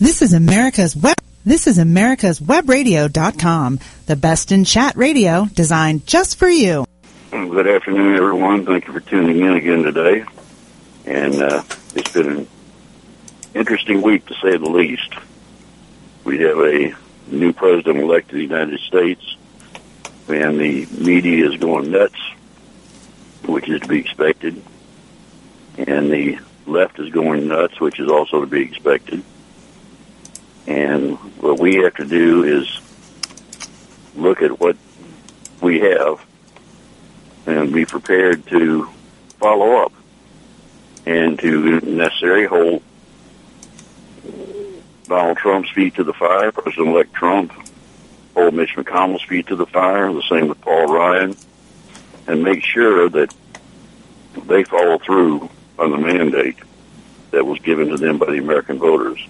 This is America's web. This is America's Webradio.com, the best in chat radio designed just for you. Good afternoon, everyone. Thank you for tuning in again today. And uh, it's been an interesting week, to say the least. We have a new president-elect of the United States, and the media is going nuts, which is to be expected. And the left is going nuts, which is also to be expected. And what we have to do is look at what we have and be prepared to follow up and to, if necessary, hold Donald Trump's feet to the fire, President-elect Trump, hold Mitch McConnell's feet to the fire, the same with Paul Ryan, and make sure that they follow through on the mandate that was given to them by the American voters.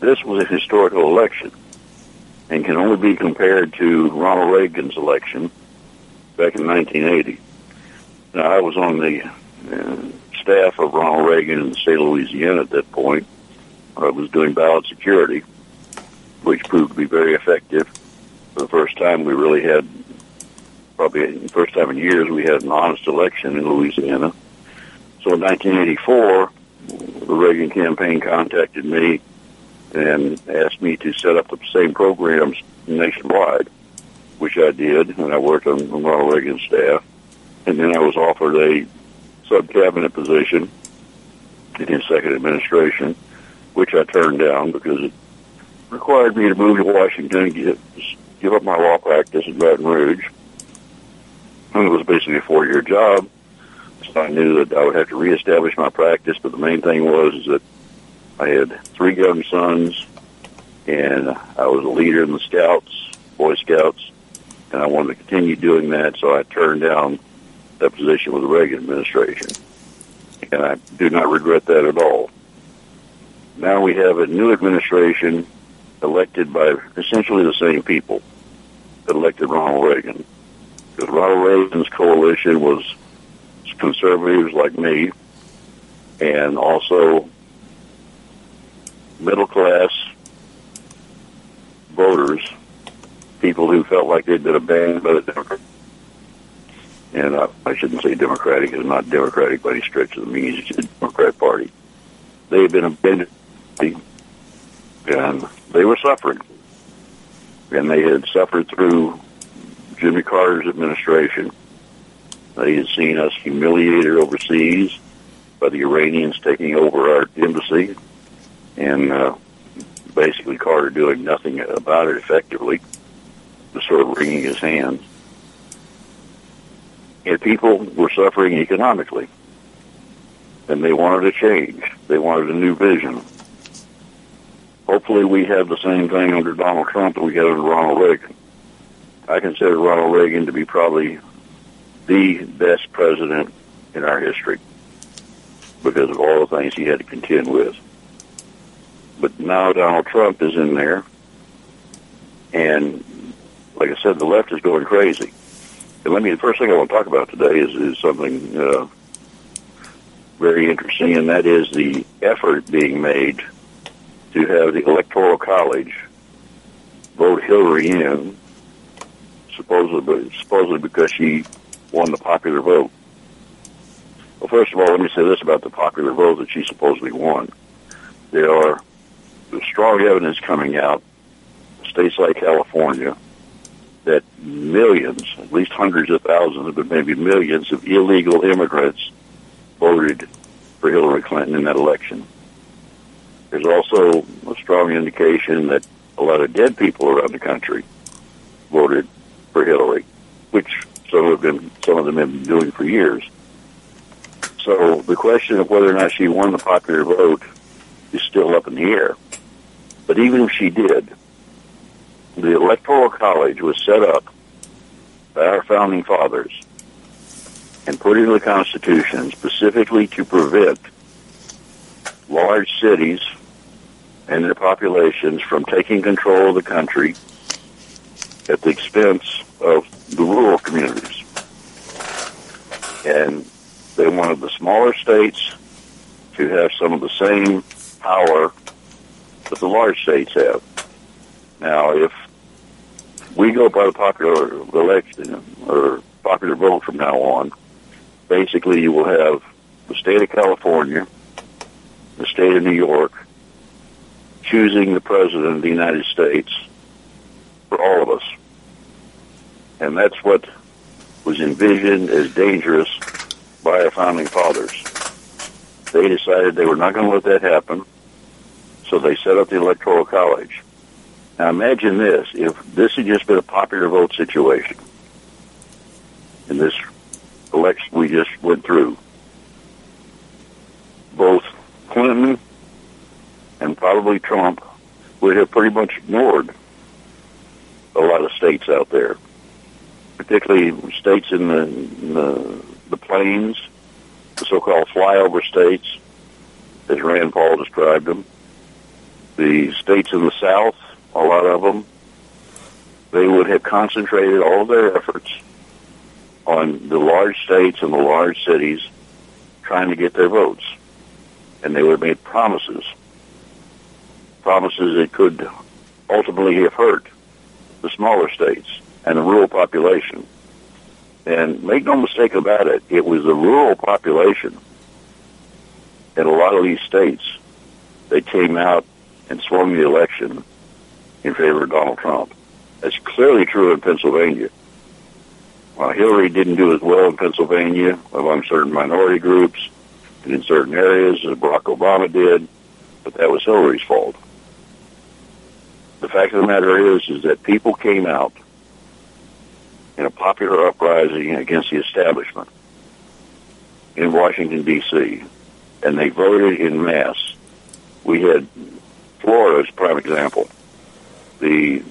This was a historical election and can only be compared to Ronald Reagan's election back in 1980. Now, I was on the uh, staff of Ronald Reagan in the state of Louisiana at that point. I was doing ballot security, which proved to be very effective. For the first time, we really had, probably the first time in years, we had an honest election in Louisiana. So in 1984, the Reagan campaign contacted me and asked me to set up the same programs nationwide, which I did, and I worked on Ronald Reagan's staff. And then I was offered a sub-cabinet position in his second administration, which I turned down because it required me to move to Washington and give, give up my law practice in Baton Rouge. And it was basically a four-year job. So I knew that I would have to reestablish my practice, but the main thing was that I had three young sons, and I was a leader in the Scouts, Boy Scouts, and I wanted to continue doing that, so I turned down that position with the Reagan administration. And I do not regret that at all. Now we have a new administration elected by essentially the same people that elected Ronald Reagan. Because Ronald Reagan's coalition was conservatives like me and also middle class voters, people who felt like they'd been abandoned by the Democrats. And uh, I shouldn't say Democratic, it's not Democratic by any stretch of the means, it's the Democrat Party. They had been abandoned, and they were suffering. And they had suffered through Jimmy Carter's administration. They had seen us humiliated overseas by the Iranians taking over our embassy and uh, basically Carter doing nothing about it effectively, sort of wringing his hands. And people were suffering economically, and they wanted a change. They wanted a new vision. Hopefully, we have the same thing under Donald Trump that we had under Ronald Reagan. I consider Ronald Reagan to be probably the best president in our history because of all the things he had to contend with but now Donald Trump is in there, and like I said, the left is going crazy. And let me the first thing I want to talk about today is is something uh, very interesting, and that is the effort being made to have the Electoral College vote Hillary in, supposedly supposedly because she won the popular vote. Well, first of all, let me say this about the popular vote that she supposedly won. There are strong evidence coming out, states like California, that millions, at least hundreds of thousands, but maybe millions of illegal immigrants voted for Hillary Clinton in that election. There's also a strong indication that a lot of dead people around the country voted for Hillary, which some of them some of them have been doing for years. So the question of whether or not she won the popular vote is still up in the air. But even if she did, the Electoral College was set up by our founding fathers and put into the Constitution specifically to prevent large cities and their populations from taking control of the country at the expense of the rural communities. And they wanted the smaller states to have some of the same power but the large states have. Now, if we go by the popular election or popular vote from now on, basically you will have the state of California, the state of New York, choosing the president of the United States for all of us. And that's what was envisioned as dangerous by our founding fathers. They decided they were not going to let that happen, so they set up the Electoral College. Now imagine this, if this had just been a popular vote situation, in this election we just went through, both Clinton and probably Trump would have pretty much ignored a lot of states out there, particularly states in the, in the, the plains, the so-called flyover states, as Rand Paul described them. The states in the South, a lot of them, they would have concentrated all their efforts on the large states and the large cities trying to get their votes. And they would have made promises. Promises that could ultimately have hurt the smaller states and the rural population. And make no mistake about it, it was the rural population in a lot of these states that came out and swung the election in favor of Donald Trump. That's clearly true in Pennsylvania. While Hillary didn't do as well in Pennsylvania among certain minority groups and in certain areas as Barack Obama did, but that was Hillary's fault. The fact of the matter is, is that people came out in a popular uprising against the establishment in Washington, D.C., and they voted in mass. We had Florida is a prime example. The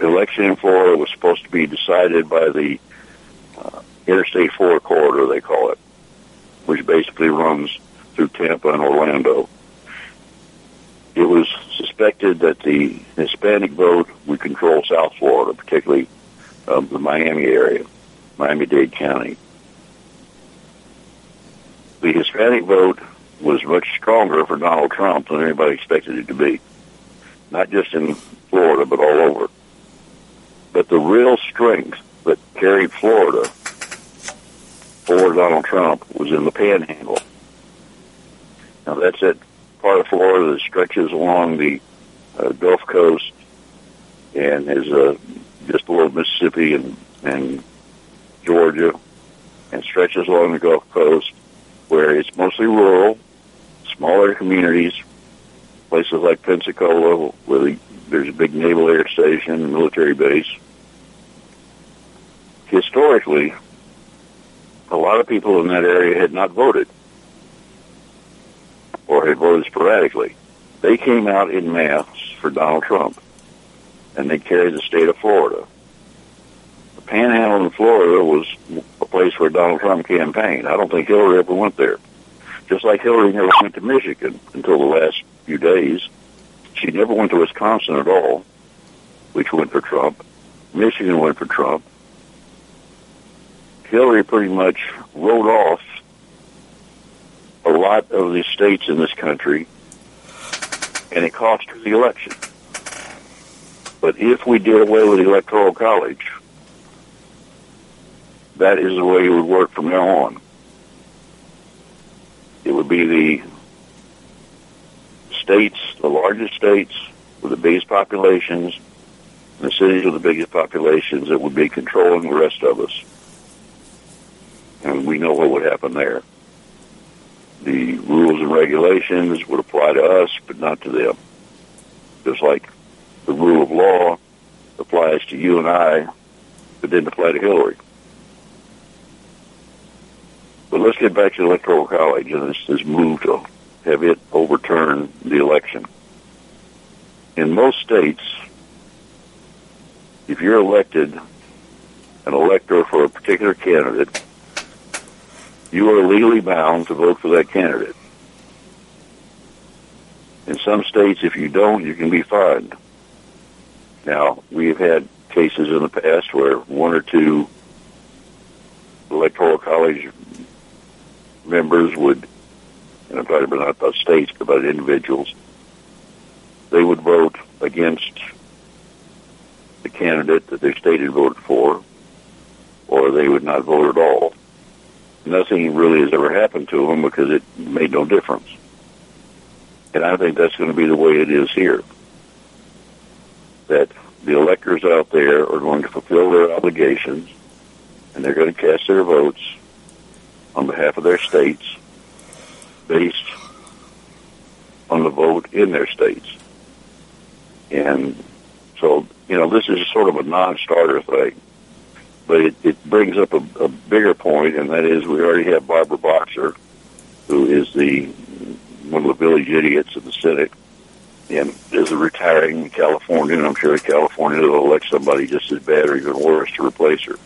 election in Florida was supposed to be decided by the uh, Interstate 4 corridor, they call it, which basically runs through Tampa and Orlando it was suspected that the Hispanic vote would control South Florida, particularly um, the Miami area, Miami-Dade County. The Hispanic vote was much stronger for Donald Trump than anybody expected it to be, not just in Florida, but all over. But the real strength that carried Florida for Donald Trump was in the panhandle. Now that's it part of Florida that stretches along the uh, Gulf Coast and is uh, just below Mississippi and, and Georgia and stretches along the Gulf Coast where it's mostly rural, smaller communities, places like Pensacola where the, there's a big naval air station military base. Historically, a lot of people in that area had not voted or had voted sporadically. They came out in mass for Donald Trump, and they carried the state of Florida. The Panhandle in Florida was a place where Donald Trump campaigned. I don't think Hillary ever went there. Just like Hillary never went to Michigan until the last few days. She never went to Wisconsin at all, which went for Trump. Michigan went for Trump. Hillary pretty much wrote off a lot of the states in this country, and it cost her the election. But if we did away with the Electoral College, that is the way it would work from now on. It would be the states, the largest states with the biggest populations, the cities with the biggest populations that would be controlling the rest of us. And we know what would happen there the rules and regulations would apply to us, but not to them. Just like the rule of law applies to you and I, but didn't apply to Hillary. But let's get back to the Electoral College and this, this move to have it overturn the election. In most states, if you're elected an elector for a particular candidate, you are legally bound to vote for that candidate. In some states, if you don't, you can be fined. Now, we've had cases in the past where one or two electoral college members would, and I'm talking about not about states, but about individuals, they would vote against the candidate that their state had voted for, or they would not vote at all. Nothing really has ever happened to them because it made no difference. And I think that's going to be the way it is here. That the electors out there are going to fulfill their obligations and they're going to cast their votes on behalf of their states based on the vote in their states. And so, you know, this is sort of a non-starter thing. But it, it brings up a, a bigger point, and that is we already have Barbara Boxer, who is the one of the village idiots of the Senate, and is a retiring Californian. I'm sure California will elect somebody just as bad or even worse to replace her.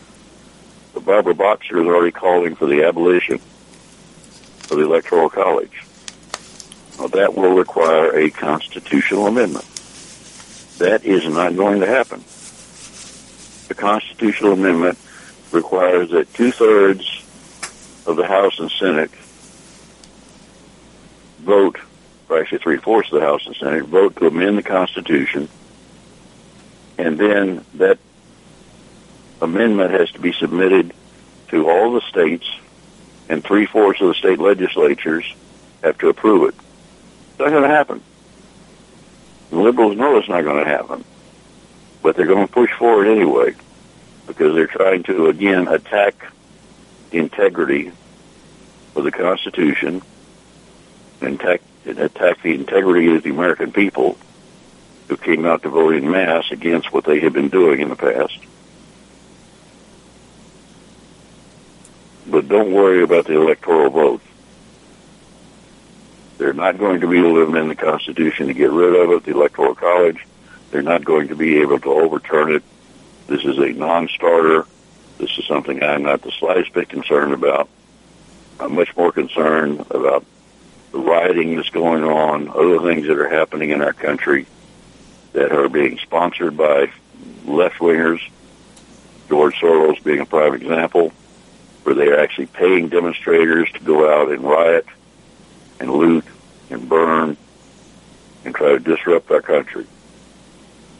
Barbara Boxer is already calling for the abolition of the Electoral College. That will require a constitutional amendment. That is not going to happen. The constitutional amendment requires that two-thirds of the House and Senate vote, or actually three-fourths of the House and Senate, vote to amend the Constitution, and then that amendment has to be submitted to all the states, and three-fourths of the state legislatures have to approve it. It's not going to happen. The liberals know it's not going to happen, but they're going to push forward anyway because they're trying to, again, attack the integrity of the Constitution and attack, attack the integrity of the American people who came out to vote in mass against what they had been doing in the past. But don't worry about the electoral vote. They're not going to be able to amend the Constitution to get rid of it, the Electoral College. They're not going to be able to overturn it. This is a non-starter. This is something I'm not the slightest bit concerned about. I'm much more concerned about the rioting that's going on, other things that are happening in our country that are being sponsored by left-wingers, George Soros being a prime example, where they are actually paying demonstrators to go out and riot and loot and burn and try to disrupt our country.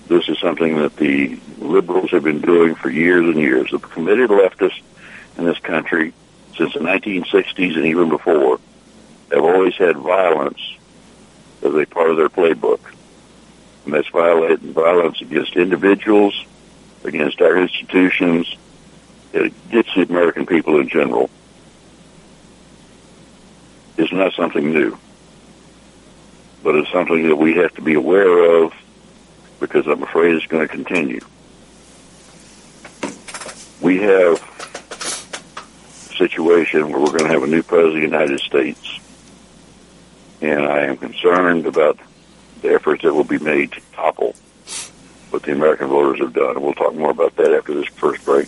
This is something that the liberals have been doing for years and years. The committed leftists in this country since the 1960s and even before have always had violence as a part of their playbook. And that's violence against individuals, against our institutions, against the American people in general is not something new, but it's something that we have to be aware of because I'm afraid it's going to continue. We have a situation where we're going to have a new president of the United States, and I am concerned about the efforts that will be made to topple what the American voters have done. We'll talk more about that after this first break.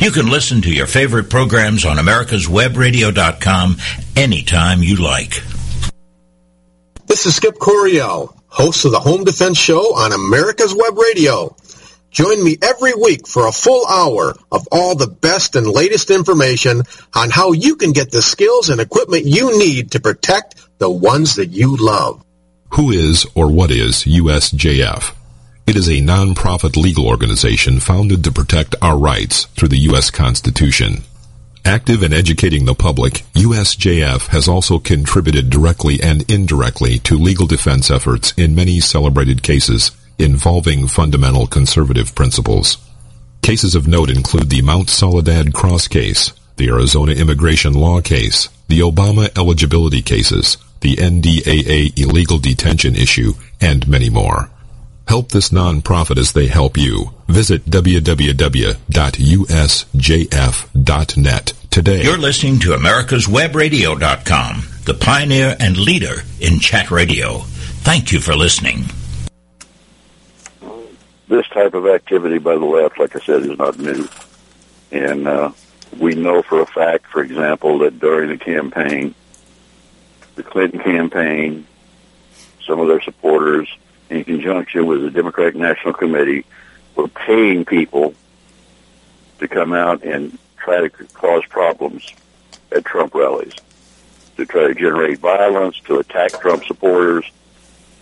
You can listen to your favorite programs on americaswebradio.com anytime you like. This is Skip Coryell, host of the Home Defense Show on America's Web Radio. Join me every week for a full hour of all the best and latest information on how you can get the skills and equipment you need to protect the ones that you love. Who is or what is USJF? It is a non-profit legal organization founded to protect our rights through the U.S. Constitution. Active in educating the public, USJF has also contributed directly and indirectly to legal defense efforts in many celebrated cases involving fundamental conservative principles. Cases of note include the Mount Soledad cross case, the Arizona immigration law case, the Obama eligibility cases, the NDAA illegal detention issue, and many more. Help this nonprofit as they help you. Visit www.usjf.net today. You're listening to America's America'sWebRadio.com, the pioneer and leader in chat radio. Thank you for listening. This type of activity by the left, like I said, is not new. And uh, we know for a fact, for example, that during the campaign, the Clinton campaign, some of their supporters, in conjunction with the Democratic National Committee, were paying people to come out and try to cause problems at Trump rallies, to try to generate violence, to attack Trump supporters.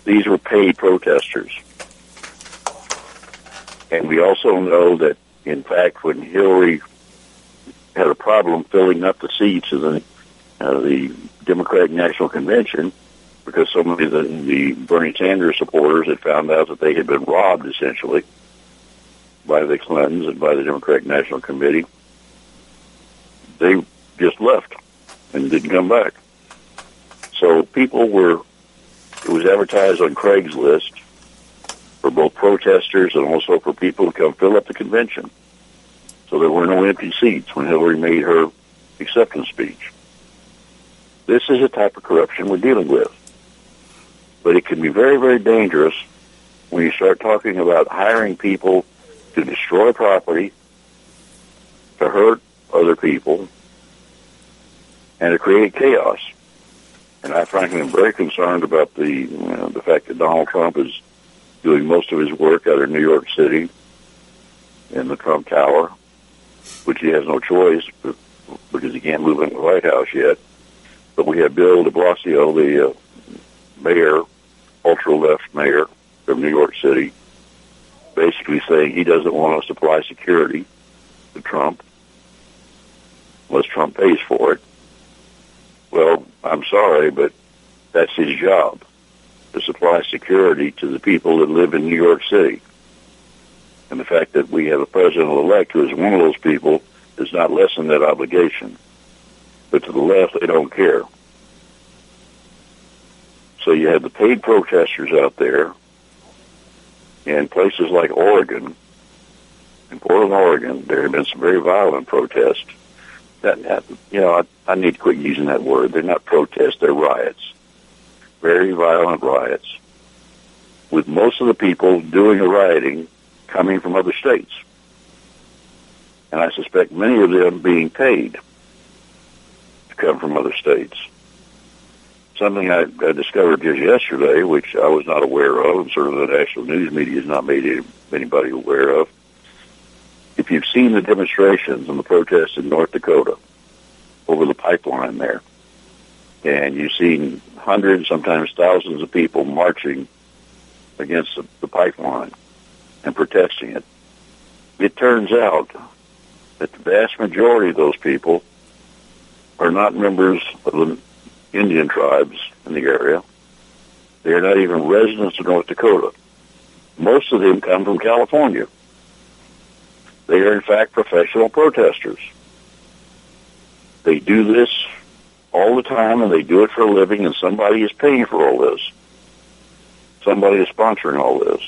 These were paid protesters. And we also know that, in fact, when Hillary had a problem filling up the seats of the, uh, the Democratic National Convention, because so many of the, the Bernie Sanders supporters had found out that they had been robbed, essentially, by the Clintons and by the Democratic National Committee. They just left and didn't come back. So people were, it was advertised on Craigslist for both protesters and also for people to come fill up the convention. So there were no empty seats when Hillary made her acceptance speech. This is a type of corruption we're dealing with. But it can be very, very dangerous when you start talking about hiring people to destroy property, to hurt other people, and to create chaos. And I frankly am very concerned about the you know, the fact that Donald Trump is doing most of his work out of New York City in the Trump Tower, which he has no choice because he can't move into the White House yet. But we have Bill de Blasio, the uh, mayor, ultra-left mayor of New York City, basically saying he doesn't want to supply security to Trump unless Trump pays for it. Well, I'm sorry, but that's his job to supply security to the people that live in New York City. And the fact that we have a president-elect who is one of those people does not lessen that obligation. But to the left, they don't care. So you have the paid protesters out there in places like Oregon. In Portland, Oregon, there have been some very violent protests. That, that you know, I, I need to quit using that word. They're not protests; they're riots. Very violent riots, with most of the people doing the rioting coming from other states, and I suspect many of them being paid to come from other states something I, I discovered just yesterday, which I was not aware of, and of the national news media has not made any, anybody aware of. If you've seen the demonstrations and the protests in North Dakota over the pipeline there, and you've seen hundreds, sometimes thousands of people marching against the, the pipeline and protesting it, it turns out that the vast majority of those people are not members of the Indian tribes in the area. They are not even residents of North Dakota. Most of them come from California. They are, in fact, professional protesters. They do this all the time, and they do it for a living, and somebody is paying for all this. Somebody is sponsoring all this.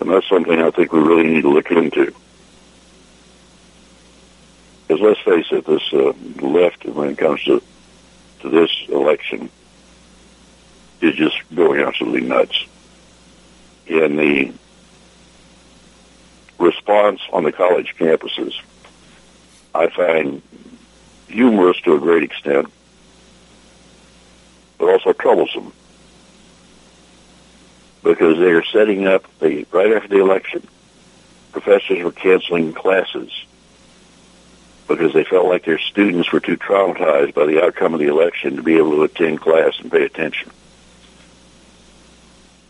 And that's something I think we really need to look into. Because let's face it, this uh, left, when it comes to to this election is just going absolutely nuts. In the response on the college campuses, I find humorous to a great extent, but also troublesome because they are setting up the right after the election. Professors were canceling classes because they felt like their students were too traumatized by the outcome of the election to be able to attend class and pay attention.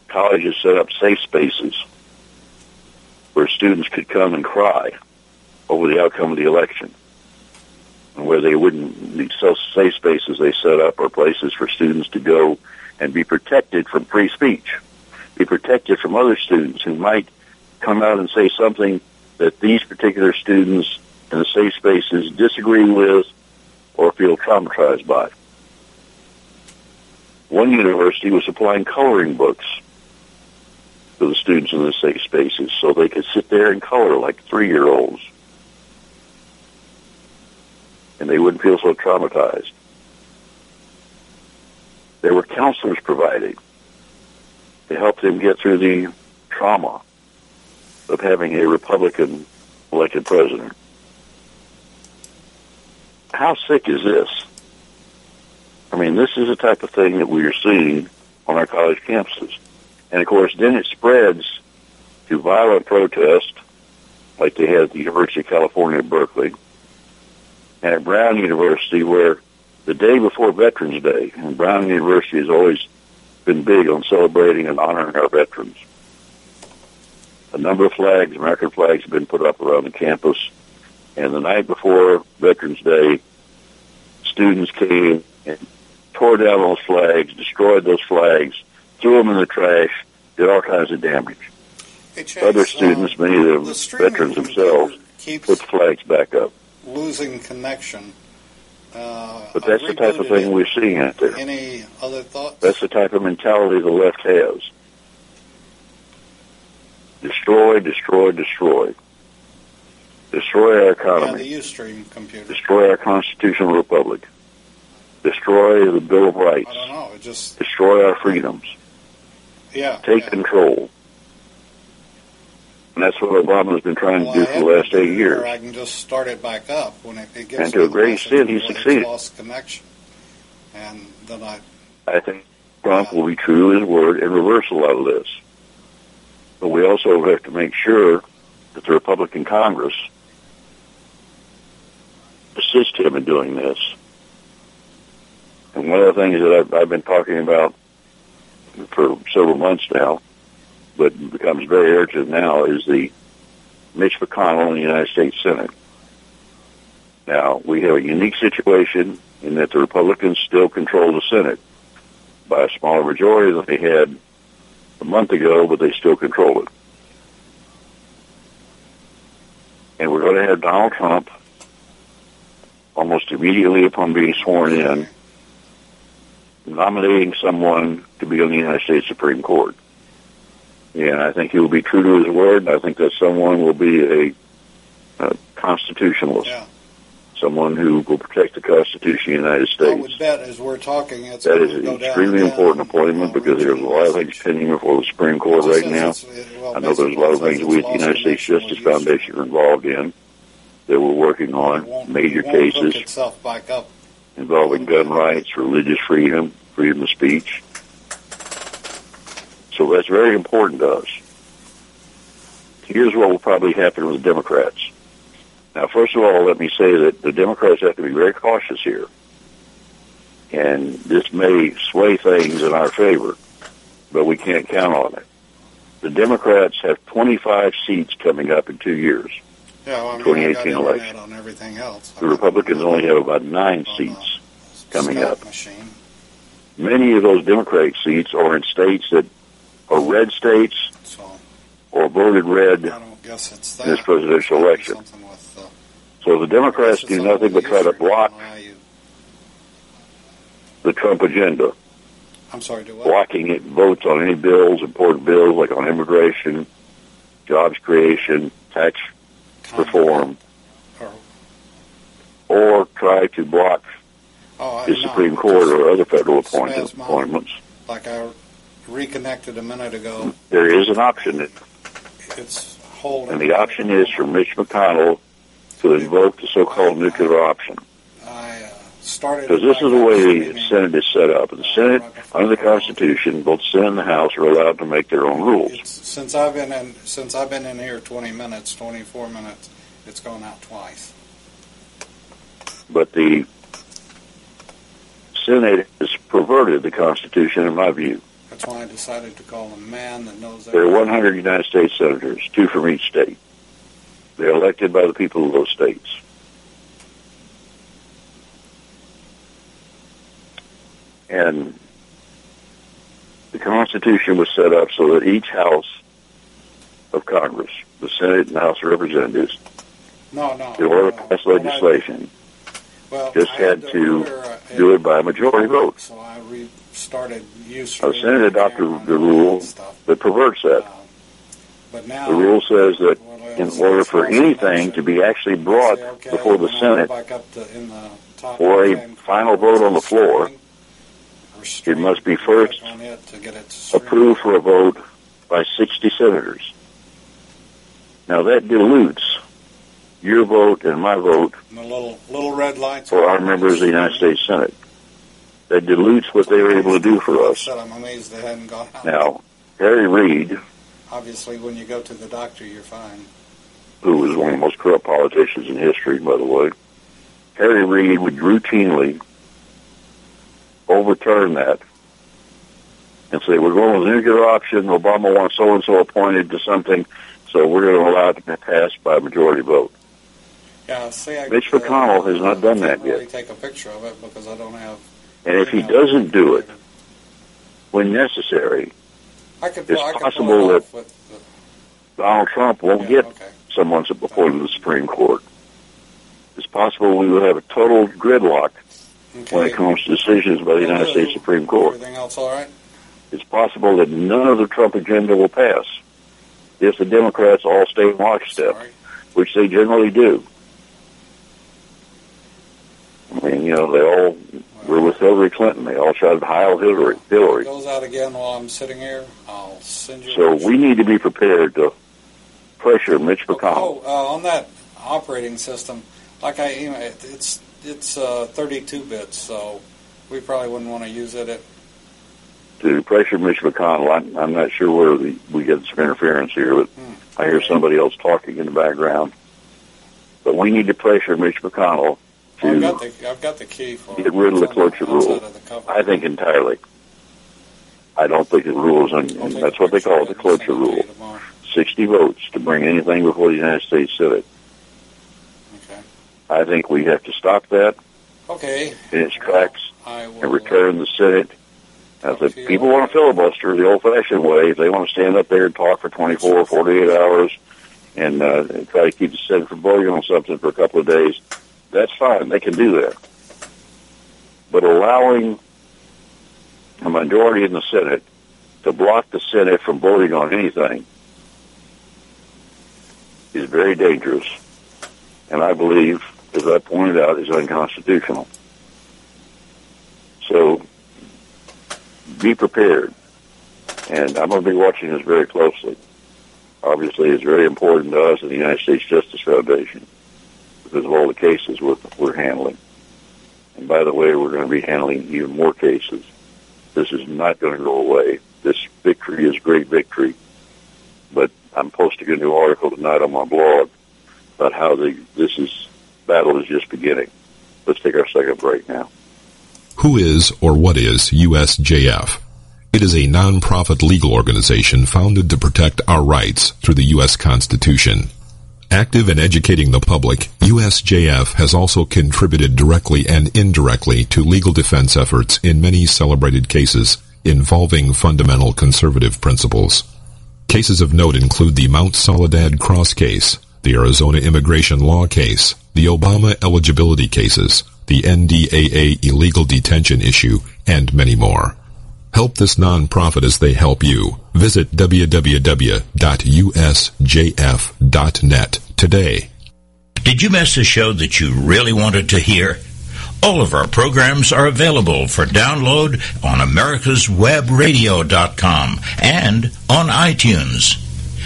Colleges set up safe spaces where students could come and cry over the outcome of the election. And where they wouldn't, these safe spaces they set up are places for students to go and be protected from free speech, be protected from other students who might come out and say something that these particular students in the safe spaces disagree with or feel traumatized by. One university was supplying coloring books to the students in the safe spaces so they could sit there and color like three-year-olds. And they wouldn't feel so traumatized. There were counselors provided to help them get through the trauma of having a Republican elected president. How sick is this? I mean, this is the type of thing that we are seeing on our college campuses. And of course, then it spreads to violent protest, like they had at the University of California at Berkeley, and at Brown University, where the day before Veterans Day, and Brown University has always been big on celebrating and honoring our veterans. A number of flags, American flags, have been put up around the campus. And the night before Veterans Day, students came and tore down those flags, destroyed those flags, threw them in the trash, did all kinds of damage. Hey, Chase, Other students, uh, many of them the veterans themselves, put the flags back up. losing connection. Uh, But that's the type of thing we're seeing out there. Any other thoughts? That's the type of mentality the left has. Destroy, destroy, destroy. Destroy our yeah, economy. the Ustream computer. Destroy our constitutional republic. Destroy the Bill of Rights. I don't know. It just Destroy our freedoms. yeah. Take yeah. control. And that's what Obama's been trying Well, to do for the last eight years. I can just start it back up when it, it And to a great extent, he succeeded. Lost connection, and then I I think Trump will be true to his word and reverse a lot of this. But we also have to make sure that the Republican Congress assist him in doing this. And one of the things that I've, I've been talking about for several months now, but becomes very urgent now, is the Mitch McConnell in the United States Senate. Now, we have a unique situation in that the Republicans still control the Senate by a smaller majority than they had a month ago, but they still control it. And we're going to have Donald Trump almost immediately upon being sworn in nominating someone to be on the United States Supreme Court. And I think he will be true to his word. and I think that someone will be a, a constitutionalist, yeah. someone who will protect the Constitution of the United I States. would bet as we're talking, it's That is an go down extremely important on- appointment on because there's a lot of things pending before the Supreme Court right now. it- well, I know there's a lot of things we at the United States Justice Foundation are involved in that we're working on, major cases itself back up. involving gun rights, religious freedom, freedom of speech. So that's very important to us. Here's what will probably happen with the Democrats. Now, first of all, let me say that the Democrats have to be very cautious here. And this may sway things in our favor, but we can't count on it. The Democrats have 25 seats coming up in two years. Yeah, well, I mean, 2018 I got internet election. on everything else. The Republicans only have about nine seats coming up. Machine. Many of those Democratic seats are in states that are red states So or voted red. I don't guess it's that. This presidential election. With, uh, So the Democrats do nothing but try to block the Trump agenda, I'm sorry, do what? blocking it votes on any bills, important bills like on immigration, jobs creation, tax reform, Or, or try to block oh, the Supreme Court or other federal appointment, appointments. Like I reconnected a minute ago, There is an option, that, it's holding. and the option is for Mitch McConnell to invoke the so-called nuclear option. Because this is the way the. Senate is set up. The Senate, under the Constitution, both Senate and the House are allowed to make their own rules. It's, since I've been in, since I've been in here 20 minutes, 24 minutes, it's gone out twice. But the Senate has perverted the Constitution, in my view. That's why I decided to call a man that knows. There are 100 United States senators, two from each state. They're elected by the people of those states. And the Constitution was set up so that each House of Congress, the Senate and the House of Representatives, No, no. in order to no. pass legislation, well, just I had to uh, do it by a majority vote. So I restarted use. The Senate adopted the rule that perverts that. Uh, But now. The rule says that in order for anything to be actually brought okay, before the when I go Senate back up to- in the top for a final vote on the floor, it must be first on it to get it approved for a vote by 60 senators. Now that dilutes your vote and my vote And the little little red lights. for our members of the United States Senate. That dilutes what they were able to do for us. I'm amazed they hadn't gone out. Now, Harry Reid, Obviously, when you go to the doctor, you're fine. who was one of the most corrupt politicians in history, by the way, Harry Reid would routinely overturn that and say, we're going with a nuclear option. Obama wants so-and-so appointed to something, so we're going to allow it to be passed by a majority vote. Yeah, see, I, Mitch McConnell has not done that really yet. take a picture of it because I don't have. And if he doesn't do it when necessary, I could. it's I could possible that- the, Donald Trump won't yeah, get okay. someone appointed to the Supreme Court. It's possible we will have a total gridlock Okay. when it comes to decisions by the United States Supreme Court. Everything else all right? It's possible that none of the Trump agenda will pass if the Democrats all stay in lockstep, Sorry. which they generally do. I mean, you know, they all were with Hillary Clinton. They all tried to heil Hillary. Hillary. Goes out again while I'm sitting here. I'll send you. So we need to be prepared to pressure Mitch McConnell. Oh, uh, on that operating system, like I, it's it's uh, 32 bits, so we probably wouldn't want to use it. At, to pressure Mitch McConnell. I'm, I'm not sure where the, we get some interference here, but Hmm. I hear somebody else talking in the background. But we need to pressure Mitch McConnell oh, I've to, got the I've got the key for get rid of the cloture rule. the. I think, entirely. I don't think the rule is, un, take that's what they call it, the and cloture to rule. tomorrow. 60 votes to bring anything before the United States Senate. I think we have to stop that Okay. in its tracks I will. and return the Senate. Now, talk if you people want to filibuster the old-fashioned way, if they want to stand up there and talk for 24 or 48 hours and uh, try to keep the Senate from voting on something for a couple of days, that's fine. They can do that. But allowing a majority in the Senate to block the Senate from voting on anything is very dangerous. And I believe, as I pointed out, is unconstitutional. So be prepared. And I'm going to be watching this very closely. Obviously, it's very important to us in the United States Justice Foundation because of all the cases we're, we're handling. And by the way, we're going to be handling even more cases. This is not going to go away. This victory is great victory. But I'm posting a new article tonight on my blog about how the this is battle is just beginning. Let's take our second break now. Who is or what is USJF? It is a non-profit legal organization founded to protect our rights through the U.S. Constitution. Active in educating the public, USJF has also contributed directly and indirectly to legal defense efforts in many celebrated cases involving fundamental conservative principles. Cases of note include the Mount Soledad Cross case, the Arizona immigration law case, the Obama eligibility cases, the NDAA illegal detention issue, and many more. Help this nonprofit as they help you. Visit www.usjf.net today. Did you miss a show that you really wanted to hear? All of our programs are available for download on americaswebradio.com and on iTunes.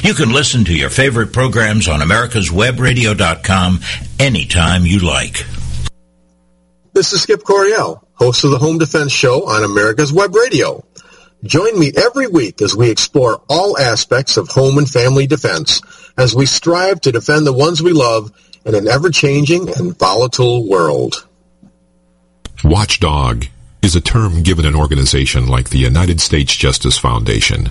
You can listen to your favorite programs on americaswebradio.com anytime you like. This is Skip Coryell, host of the Home Defense Show on America's Web Radio. Join me every week as we explore all aspects of home and family defense as we strive to defend the ones we love in an ever-changing and volatile world. Watchdog is a term given an organization like the United States Justice Foundation,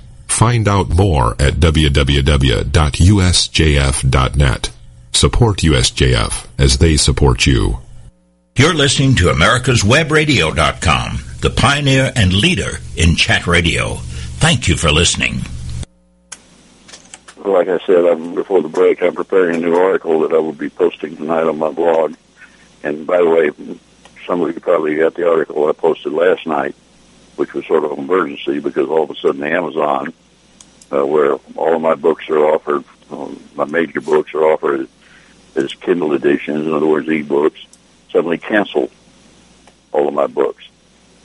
Find out more at www.usjf.net. Support USJF as they support you. You're listening to America'sWebRadio.com, the pioneer and leader in chat radio. Thank you for listening. Like I said I'm, before the break, I'm preparing a new article that I will be posting tonight on my blog. And by the way, some of you probably got the article I posted last night, which was sort of an emergency because all of a sudden Amazon, uh, where all of my books are offered, um, my major books are offered as Kindle editions, in other words, e-books, suddenly canceled all of my books,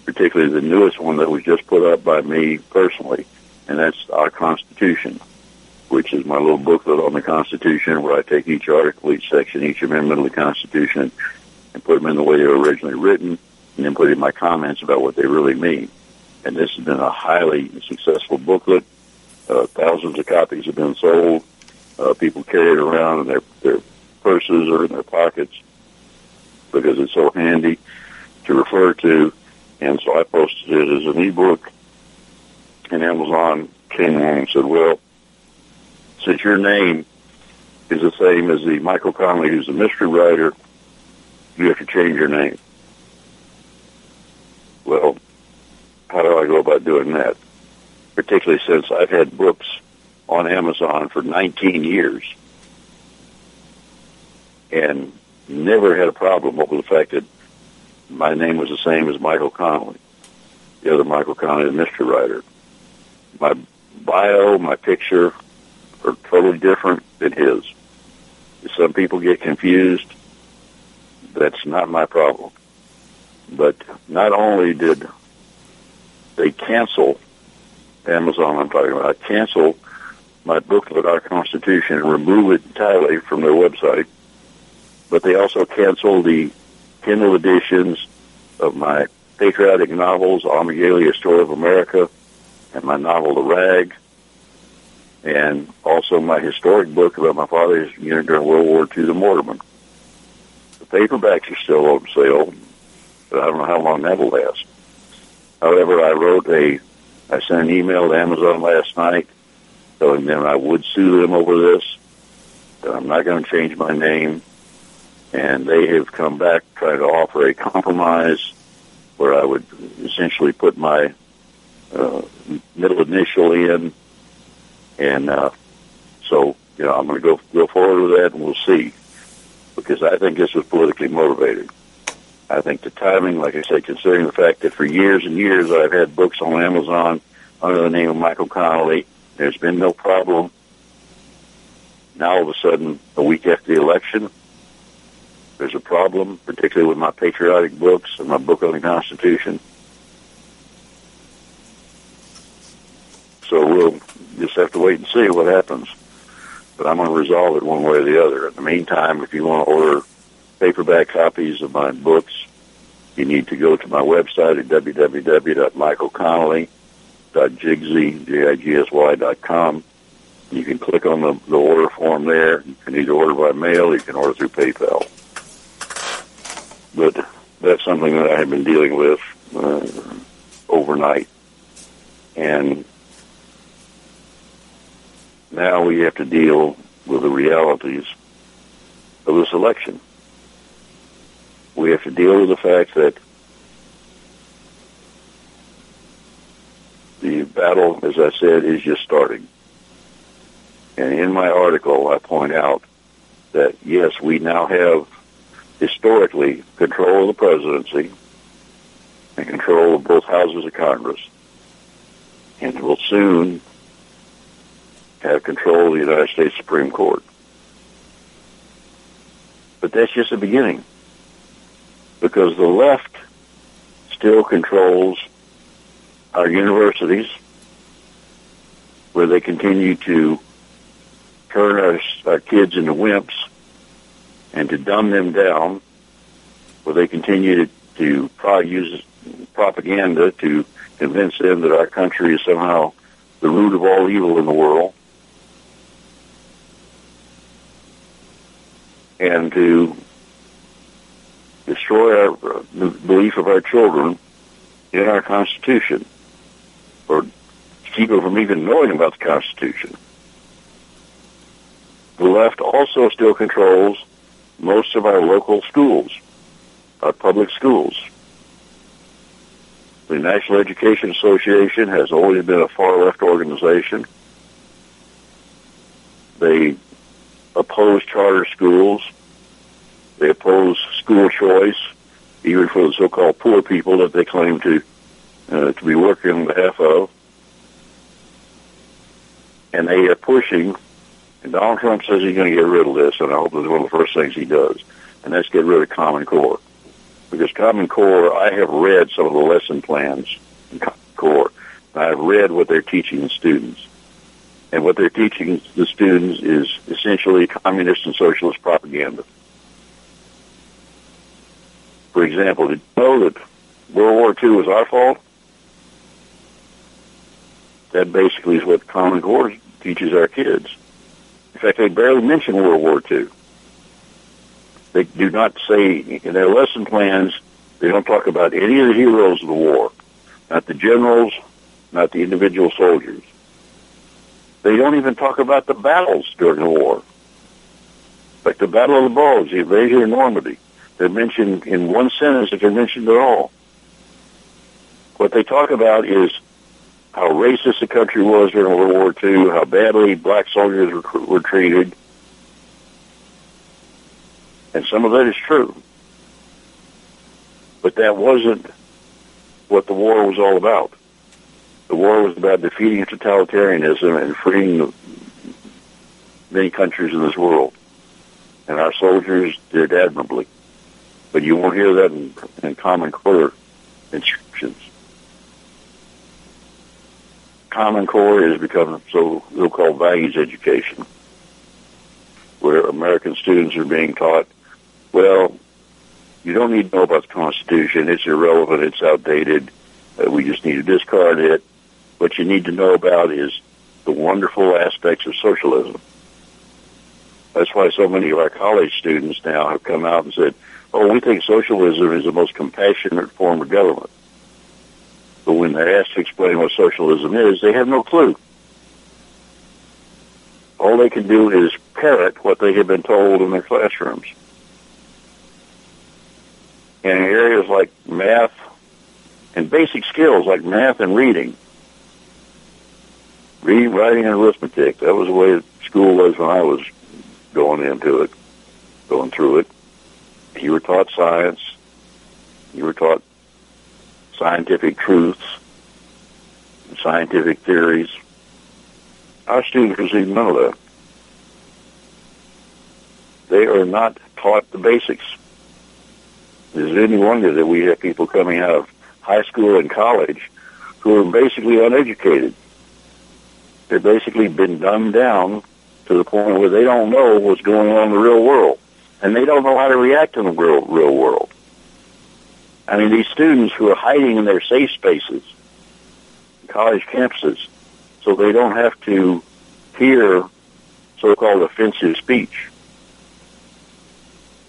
particularly the newest one that was just put up by me personally, and that's Our Constitution, which is my little booklet on the Constitution where I take each article, each section, each amendment of the Constitution and put them in the way they were originally written and then put in my comments about what they really mean. And this has been a highly successful booklet. Uh, thousands of copies have been sold. Uh, people carry it around in their, their purses or in their pockets because it's so handy to refer to. And so I posted it as an ebook, and Amazon came along and said, "Well, since your name is the same as the Michael Connelly, who's a mystery writer, you have to change your name." Well, how do I go about doing that? Particularly since I've had books on Amazon for 19 years and never had a problem with the fact that my name was the same as Michael Connelly, the other Michael Connelly, the mystery writer. My bio, my picture are totally different than his. Some people get confused, that's not my problem. But not only did they cancel Amazon, I'm talking about, I cancel my booklet, Our Constitution, and remove it entirely from their website, but they also cancel the Kindle editions of my patriotic novels, Armageddon, A Story of America, and my novel, The Rag, and also my historic book about my father's unit during World War II, The Mortarman. The paperbacks are still on sale, but I don't know how long that will last. However, I wrote a, I sent an email to Amazon last night telling them I would sue them over this, that I'm not going to change my name, and they have come back trying to offer a compromise where I would essentially put my uh, middle initial in, and uh, so you know I'm going to go go forward with that, and we'll see, because I think this was politically motivated. I think the timing, like I said, considering the fact that for years and years I've had books on Amazon under the name of Michael Connelly, there's been no problem. Now all of a sudden, a week after the election, there's a problem, particularly with my patriotic books and my book on the Constitution. So we'll just have to wait and see what happens. But I'm going to resolve it one way or the other. In the meantime, if you want to order paperback copies of my books, you need to go to my website at www.michaelconnelly.jigsy.com. You can click on the, the order form there. You can either order by mail, you can order through PayPal. But that's something that I have been dealing with uh, overnight. And now we have to deal with the realities of this election. We have to deal with the fact that the battle, as I said, is just starting. And in my article, I point out that yes, we now have historically control of the presidency and control of both houses of Congress, and will soon have control of the United States Supreme Court. But that's just the beginning because the left still controls our universities, where they continue to turn our, our kids into wimps and to dumb them down, where they continue to, to use propaganda to convince them that our country is somehow the root of all evil in the world. And to destroy our, uh, the belief of our children in our Constitution, or keep them from even knowing about the Constitution. The left also still controls most of our local schools, our public schools. The National Education Association has always been a far left organization. They oppose charter schools. They oppose school choice, even for the so-called poor people that they claim to uh, to be working on behalf of. And they are pushing and Donald Trump says he's going to get rid of this, and I hope it's one of the first things he does, and that's get rid of Common Core. Because Common Core, I have read some of the lesson plans in Common Core. I have read what they're teaching the students. And what they're teaching the students is essentially communist and socialist propaganda. For example, did you know that World War II was our fault? That basically is what Common Core teaches our kids. In fact, they barely mention World War II. They do not say in their lesson plans, they don't talk about any of the heroes of the war, not the generals, not the individual soldiers. They don't even talk about the battles during the war. Like the Battle of the Bulge, the invasion of Normandy. They're mentioned in one sentence if they're mentioned at all. What they talk about is how racist the country was during World War II, how badly black soldiers were, were treated. And some of that is true. But that wasn't what the war was all about. The war was about defeating totalitarianism and freeing many countries in this world. And our soldiers did admirably. But you won't hear that in, in Common Core instructions. Common Core is becoming so so-called values education, where American students are being taught, well, you don't need to know about the Constitution. It's irrelevant. It's outdated. Uh, we just need to discard it. What you need to know about is the wonderful aspects of socialism. That's why so many of our college students now have come out and said, oh, we think socialism is the most compassionate form of government. But when they're asked to explain what socialism is, they have no clue. All they can do is parrot what they have been told in their classrooms. And in areas like math and basic skills like math and reading, reading, writing, and arithmetic, that was the way school was when I was going into it, going through it. You were taught science. You were taught scientific truths, scientific theories. Our students receive none of that. They are not taught the basics. Is it any wonder that we have people coming out of high school and college who are basically uneducated? They've basically been dumbed down to the point where they don't know what's going on in the real world. And they don't know how to react in the real, real world. I mean, these students who are hiding in their safe spaces, college campuses, so they don't have to hear so-called offensive speech.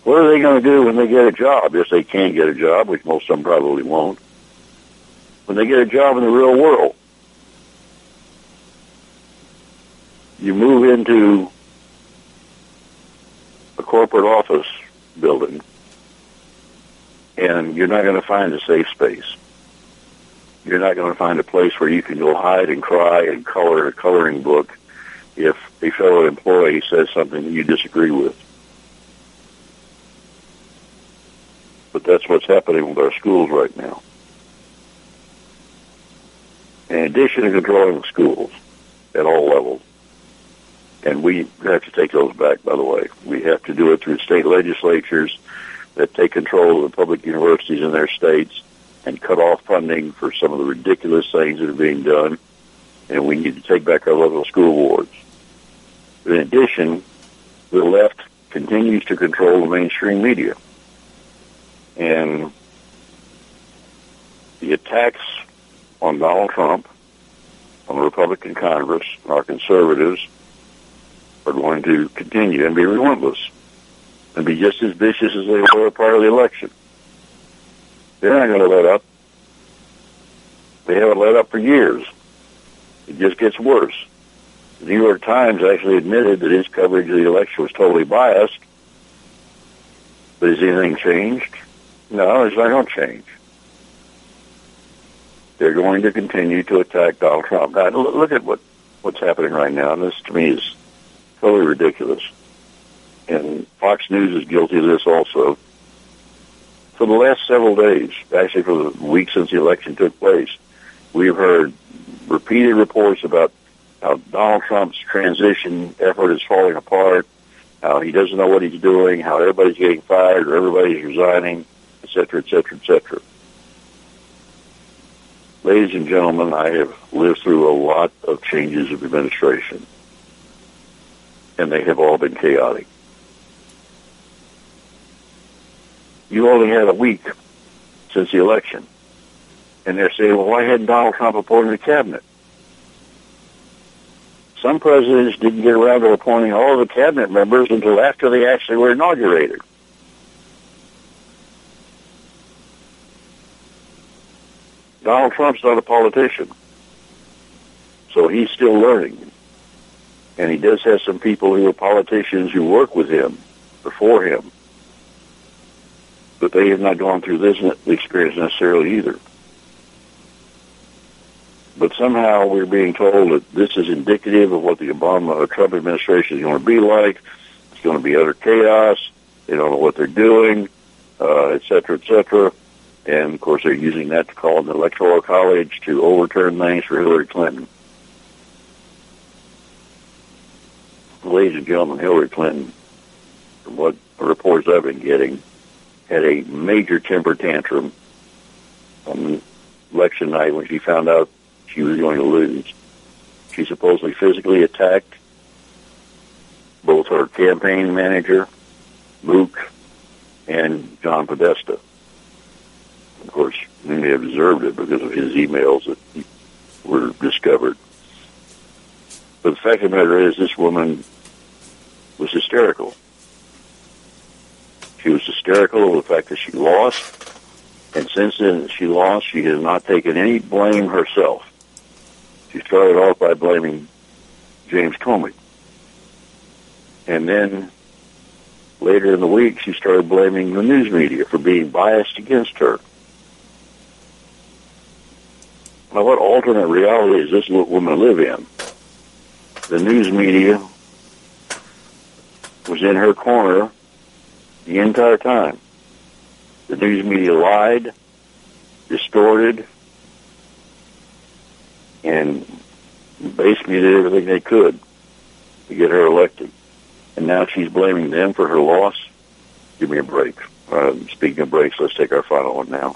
What are they going to do when they get a job, if they can get a job, which most of them probably won't? When they get a job in the real world, you move into a corporate office building and you're not going to find a safe space. You're not going to find a place where you can go hide and cry and color a coloring book if a fellow employee says something that you disagree with. But that's what's happening with our schools right now. In addition to controlling the schools at all levels, and we have to take those back, by the way. We have to do it through state legislatures that take control of the public universities in their states and cut off funding for some of the ridiculous things that are being done. And we need to take back our local school boards. In addition, the left continues to control the mainstream media. And the attacks on Donald Trump, on the Republican Congress, our conservatives are going to continue and be relentless and be just as vicious as they were prior to the election. They're not going to let up. They haven't let up for years. It just gets worse. The New York Times actually admitted that his coverage of the election was totally biased. But has anything changed? No, it's not going to change. They're going to continue to attack Donald Trump. Now, look at what, what's happening right now, this to me is totally ridiculous. And Fox News is guilty of this also. For the last several days, actually for the week since the election took place, we've heard repeated reports about how Donald Trump's transition effort is falling apart, how he doesn't know what he's doing, how everybody's getting fired or everybody's resigning, et cetera, et cetera, et cetera. Ladies and gentlemen, I have lived through a lot of changes of administration, and they have all been chaotic. You only had a week since the election, and they're saying, well, why hadn't Donald Trump appointed a cabinet? Some presidents didn't get around to appointing all the cabinet members until after they actually were inaugurated. Donald Trump's not a politician. So he's still learning. And he does have some people who are politicians who work with him, before him. But they have not gone through this experience necessarily either but somehow we're being told that this is indicative of what the Obama or Trump administration is going to be like. It's going to be utter chaos. They don't know what they're doing, uh, et cetera, et cetera. And of course, they're using that to call an electoral college to overturn things for Hillary Clinton. Ladies and gentlemen, Hillary Clinton, from what reports I've been getting, had a major temper tantrum on election night when she found out she was going to lose. She supposedly physically attacked both her campaign manager, Mook, and John Podesta. Of course, many observed it because of his emails that were discovered. But the fact of the matter is, this woman was hysterical. She was hysterical over the fact that she lost, and since then she lost, she has not taken any blame herself. She started off by blaming James Comey. And then later in the week, she started blaming the news media for being biased against her. Now, what alternate reality is this woman live in? The news media was in her corner the entire time. The news media lied, distorted, and basically did everything they could to get her elected. And now she's blaming them for her loss. Give me a break. Uh, speaking of breaks, let's take our final one now.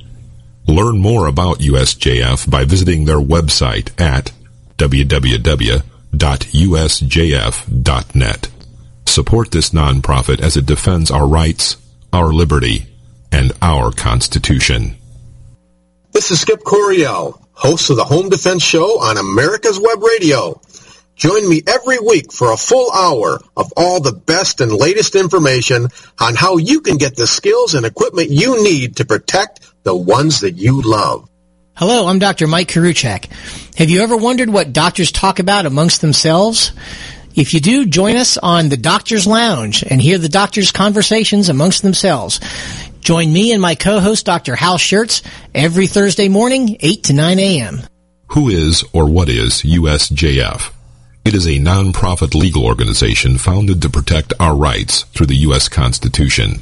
Learn more about USJF by visiting their website at www.usjf.net. Support this nonprofit as it defends our rights, our liberty, and our Constitution. This is Skip Coryell, host of the Home Defense Show on America's Web Radio. Join me every week for a full hour of all the best and latest information on how you can get the skills and equipment you need to protect the ones that you love. Hello, I'm Dr. Mike Koriwchak. Have you ever wondered what doctors talk about amongst themselves? If you do, join us on the Doctor's Lounge and hear the doctors' conversations amongst themselves. Join me and my co-host, Dr. Hal Scherz, every Thursday morning, 8 to 9 a.m. Who is or what is USJF? It is a non-profit legal organization founded to protect our rights through the U.S. Constitution.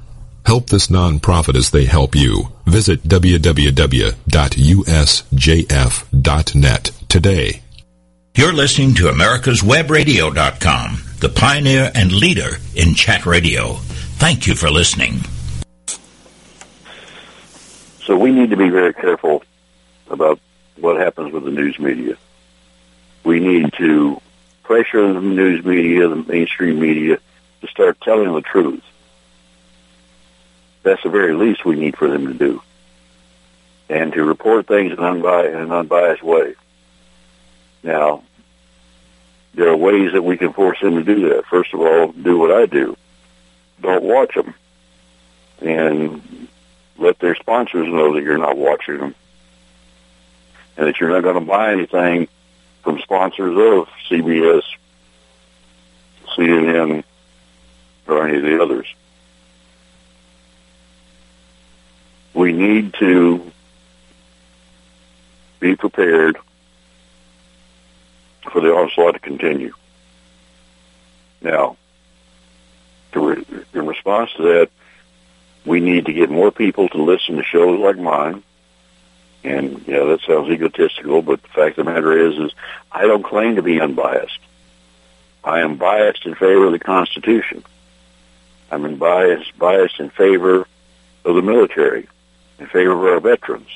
Help this nonprofit as they help you. Visit www.usjf.net today. You're listening to americaswebradio.com, the pioneer and leader in chat radio. Thank you for listening. So we need to be very careful about what happens with the news media. We need to pressure the news media, the mainstream media, to start telling the truth that's the very least we need for them to do. And to report things in, unbi- in an unbiased way. Now, there are ways that we can force them to do that. First of all, do what I do. Don't watch them. And let their sponsors know that you're not watching them. And that you're not going to buy anything from sponsors of CBS, CNN, or any of the others. we need to be prepared for the onslaught to continue. Now, re- in response to that, we need to get more people to listen to shows like mine. And yeah, that sounds egotistical, but the fact of the matter is, is I don't claim to be unbiased. I am biased in favor of the Constitution. I'm in bias, biased in favor of the military in favor of our veterans.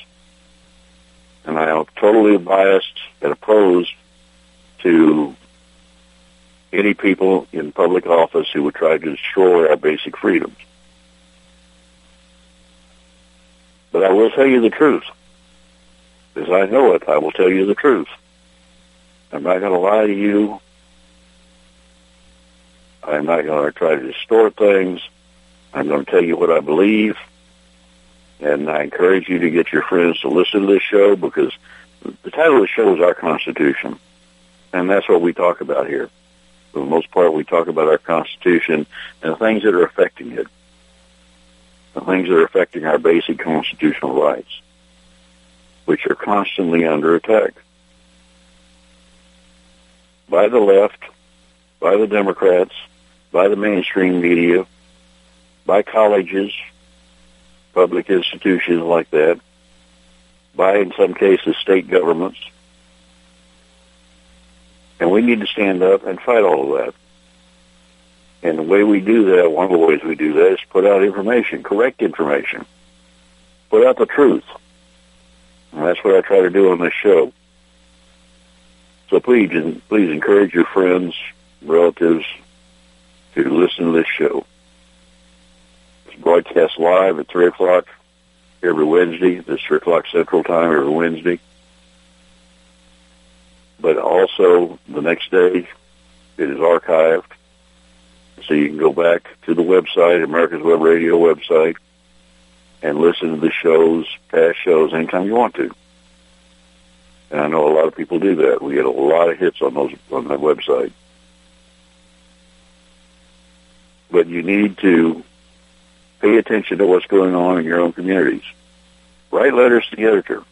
And I am totally biased and opposed to any people in public office who would try to destroy our basic freedoms. But I will tell you the truth. As I know it, I will tell you the truth. I'm not going to lie to you. I'm not going to try to distort things. I'm going to tell you what I believe. And I encourage you to get your friends to listen to this show because the title of the show is Our Constitution. And that's what we talk about here. For the most part, we talk about our Constitution and the things that are affecting it. The things that are affecting our basic constitutional rights, which are constantly under attack. By the left, by the Democrats, by the mainstream media, by colleges, public institutions like that, by, in some cases, state governments. And we need to stand up and fight all of that. And the way we do that, one of the ways we do that is put out information, correct information. Put out the truth. And that's what I try to do on this show. So please, please encourage your friends, relatives to listen to this show broadcast live at 3 o'clock every Wednesday. This 3 o'clock Central Time every Wednesday. But also the next day, it is archived. So you can go back to the website, America's Web Radio website, and listen to the shows, past shows, anytime you want to. And I know a lot of people do that. We get a lot of hits on those on that website. But you need to Pay attention to what's going on in your own communities. Write letters to the editor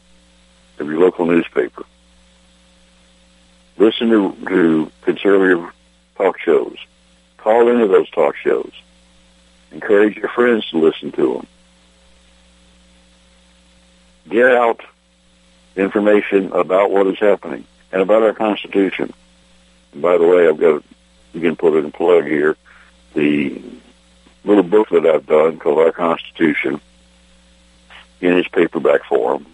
of your local newspaper. Listen to, to conservative talk shows. Call into those talk shows. Encourage your friends to listen to them. Get out information about what is happening and about our Constitution. And by the way, I've got, you can put in plug here, the little booklet I've done called Our Constitution in its paperback form,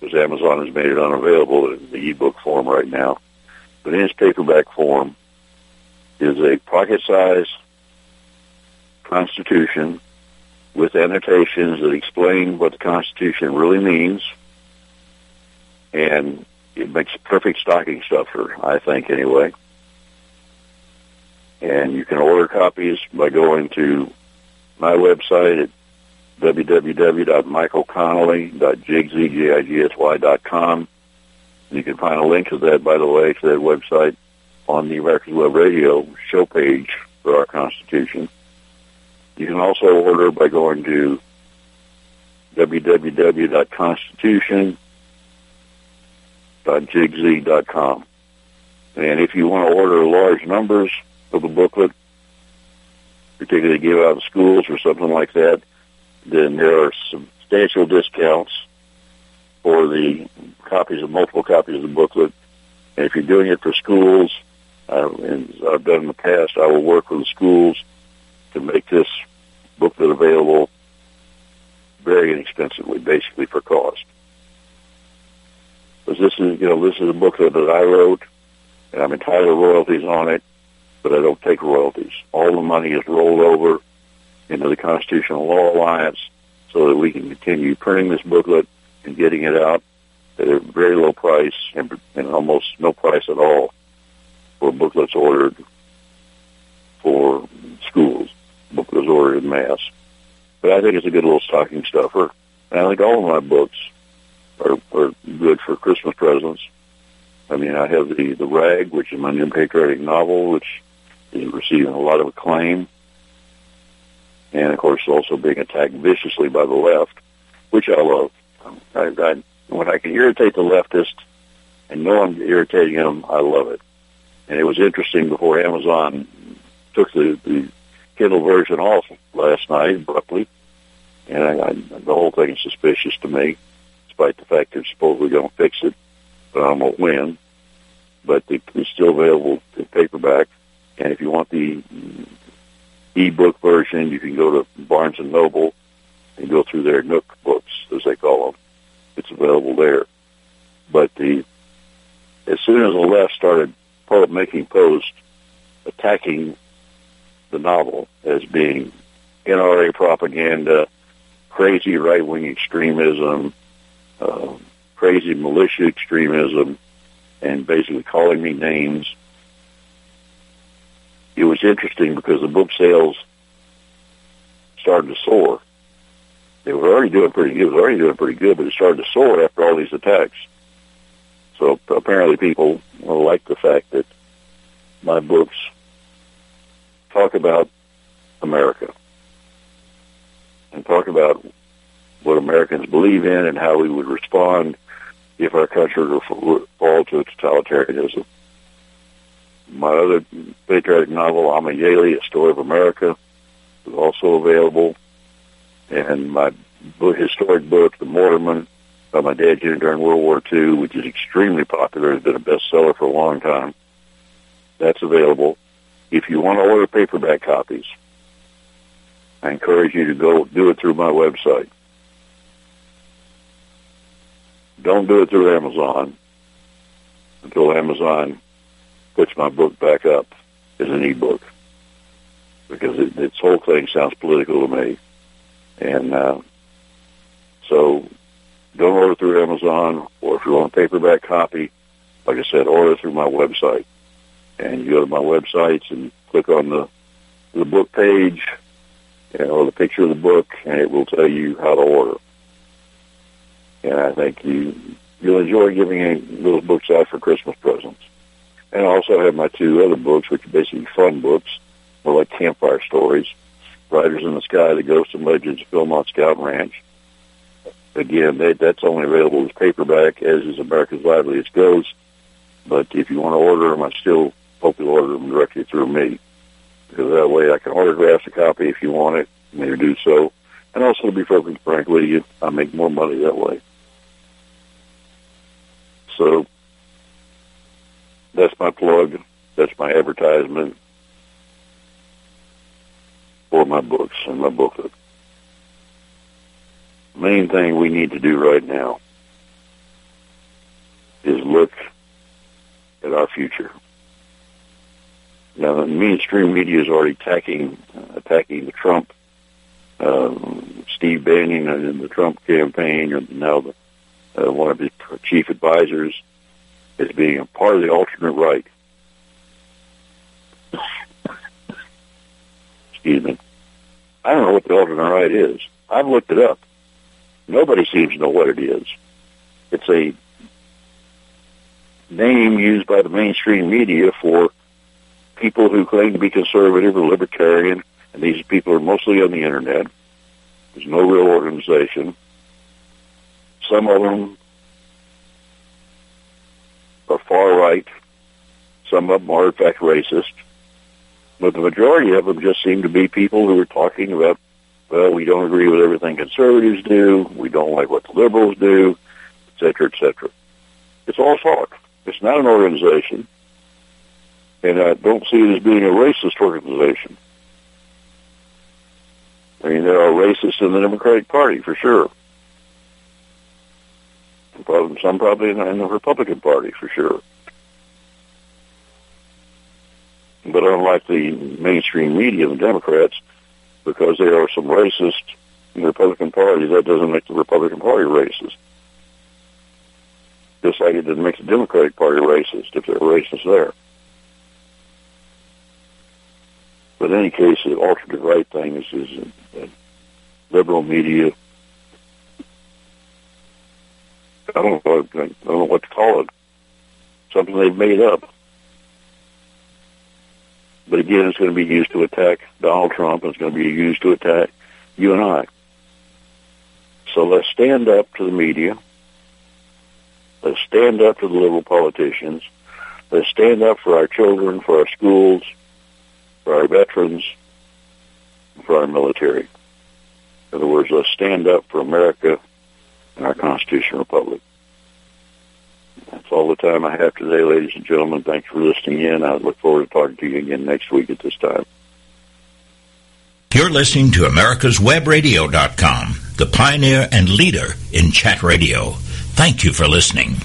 because Amazon has made it unavailable in the ebook form right now. But in its paperback form is a pocket-sized Constitution with annotations that explain what the Constitution really means, and it makes perfect stocking stuffer, I think, anyway. And you can order copies by going to my website at www.michaelconnelly.jigsy.com. You can find a link to that, by the way, to that website on the American Web Radio show page for our Constitution. You can also order by going to www.constitution.jigsy.com. And if you want to order large numbers of the booklet, particularly give out to schools or something like that, then there are substantial discounts for the copies of multiple copies of the booklet. And if you're doing it for schools, uh, and I've done in the past, I will work with the schools to make this booklet available very inexpensively, basically for cost. Because this is, you know, this is a booklet that I wrote, and I'm entitled royalties on it, but I don't take royalties. All the money is rolled over into the Constitutional Law Alliance so that we can continue printing this booklet and getting it out at a very low price and, and almost no price at all for booklets ordered for schools, booklets ordered in mass. But I think it's a good little stocking stuffer. And I think all of my books are, are good for Christmas presents. I mean, I have the, the Rag, which is my new patriotic novel, which receiving a lot of acclaim. And of course, also being attacked viciously by the left, which I love. Um, I, I, when I can irritate the leftist and know I'm irritating them, I love it. And it was interesting before Amazon took the, the Kindle version off last night abruptly, and I, I, the whole thing is suspicious to me, despite the fact they're supposedly going to fix it, but I won't win. But it's still available in paperback, and if you want the e-book version, you can go to Barnes and Noble and go through their Nook books, as they call them. It's available there. But the as soon as the left started making posts attacking the novel as being NRA propaganda, crazy right-wing extremism, uh, crazy militia extremism, and basically calling me names. It was interesting because the book sales started to soar. They were already doing pretty good. It was already doing pretty good, but it started to soar after all these attacks. So apparently people like the fact that my books talk about America and talk about what Americans believe in and how we would respond if our country were to fall to totalitarianism. My other patriotic novel, Amayeli, A Story of America, is also available. And my book, historic book, The Mortarman, by my dad during World War II, which is extremely popular, has been a bestseller for a long time. That's available. If you want to order paperback copies, I encourage you to go do it through my website. Don't do it through Amazon until Amazon puts my book back up as an ebook because it, its whole thing sounds political to me. And uh, so don't order through Amazon, or if you want a paperback copy, like I said, order through my website. And you go to my websites and click on the the book page, you know, or the picture of the book, and it will tell you how to order. And I think you you'll enjoy giving those books out for Christmas presents. And I also have my two other books, which are basically fun books, more like campfire stories. Riders in the Sky, The Ghosts and Legends of Philmont Scout Ranch, again, they, that's only available as paperback, as is America's Liveliest Ghost. But if you want to order them, I still hope you'll order them directly through me. Because that way I can autograph the copy if you want it, and do so. And also, to be perfectly frank with you, I make more money that way. So that's my plug. That's my advertisement for my books and my booklet main thing we need to do right now is look at our future. Now, the mainstream media is already attacking attacking the Trump, um, Steve Bannon, and the Trump campaign, and now the, uh, one of his chief advisors as being a part of the alternate right. Excuse me. I don't know what the alternate right is. I've looked it up. Nobody seems to know what it is. It's a name used by the mainstream media for people who claim to be conservative or libertarian, and these people are mostly on the internet. There's no real organization. Some of them far right. Some of them are, in fact, racist. But the majority of them just seem to be people who are talking about, well, we don't agree with everything conservatives do. We don't like what the liberals do, et cetera, et cetera. It's all talk. It's not an organization. And I don't see it as being a racist organization. I mean, there are racists in the Democratic Party, for sure. Some probably in the Republican Party, for sure. But unlike the mainstream media, the Democrats, because there are some racists in the Republican Party, that doesn't make the Republican Party racist. Just like it didn't make the Democratic Party racist if there are racists there. But in any case, the alternative right thing is, is uh, liberal media. I don't know. I don't know what to call it. Something they've made up. But again, it's going to be used to attack Donald Trump. It's going to be used to attack you and I. So let's stand up to the media. Let's stand up to the liberal politicians. Let's stand up for our children, for our schools, for our veterans, for our military. In other words, let's stand up for America and our constitutional republic. That's all the time I have today, ladies and gentlemen. Thanks for listening in. I look forward to talking to you again next week at this time. You're listening to America'sWebRadio.com, the pioneer and leader in chat radio. Thank you for listening.